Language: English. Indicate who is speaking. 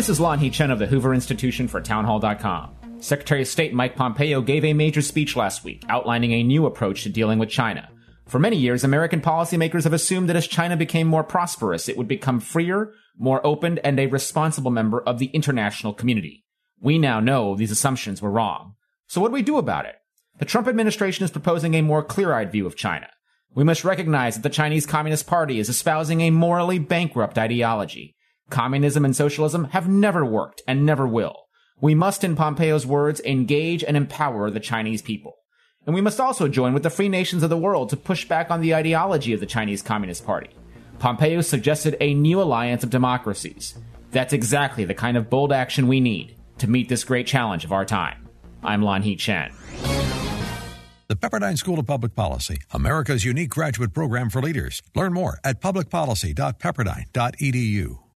Speaker 1: This is Lanhee Chen of the Hoover Institution for Townhall.com. Secretary of State Mike Pompeo gave a major speech last week outlining a new approach to dealing with China. For many years, American policymakers have assumed that as China became more prosperous, it would become freer, more open, and a responsible member of the international community. We now know these assumptions were wrong. So what do we do about it? The Trump administration is proposing a more clear-eyed view of China. We must recognize that the Chinese Communist Party is espousing a morally bankrupt ideology. Communism and socialism have never worked and never will. We must, in Pompeo's words, engage and empower the Chinese people. And we must also join with the free nations of the world to push back on the ideology of the Chinese Communist Party. Pompeo suggested a new alliance of democracies. That's exactly the kind of bold action we need to meet this great challenge of our time. I'm Lanhee Chen.
Speaker 2: The Pepperdine School of Public Policy, America's unique graduate program for leaders. Learn more at publicpolicy.pepperdine.edu.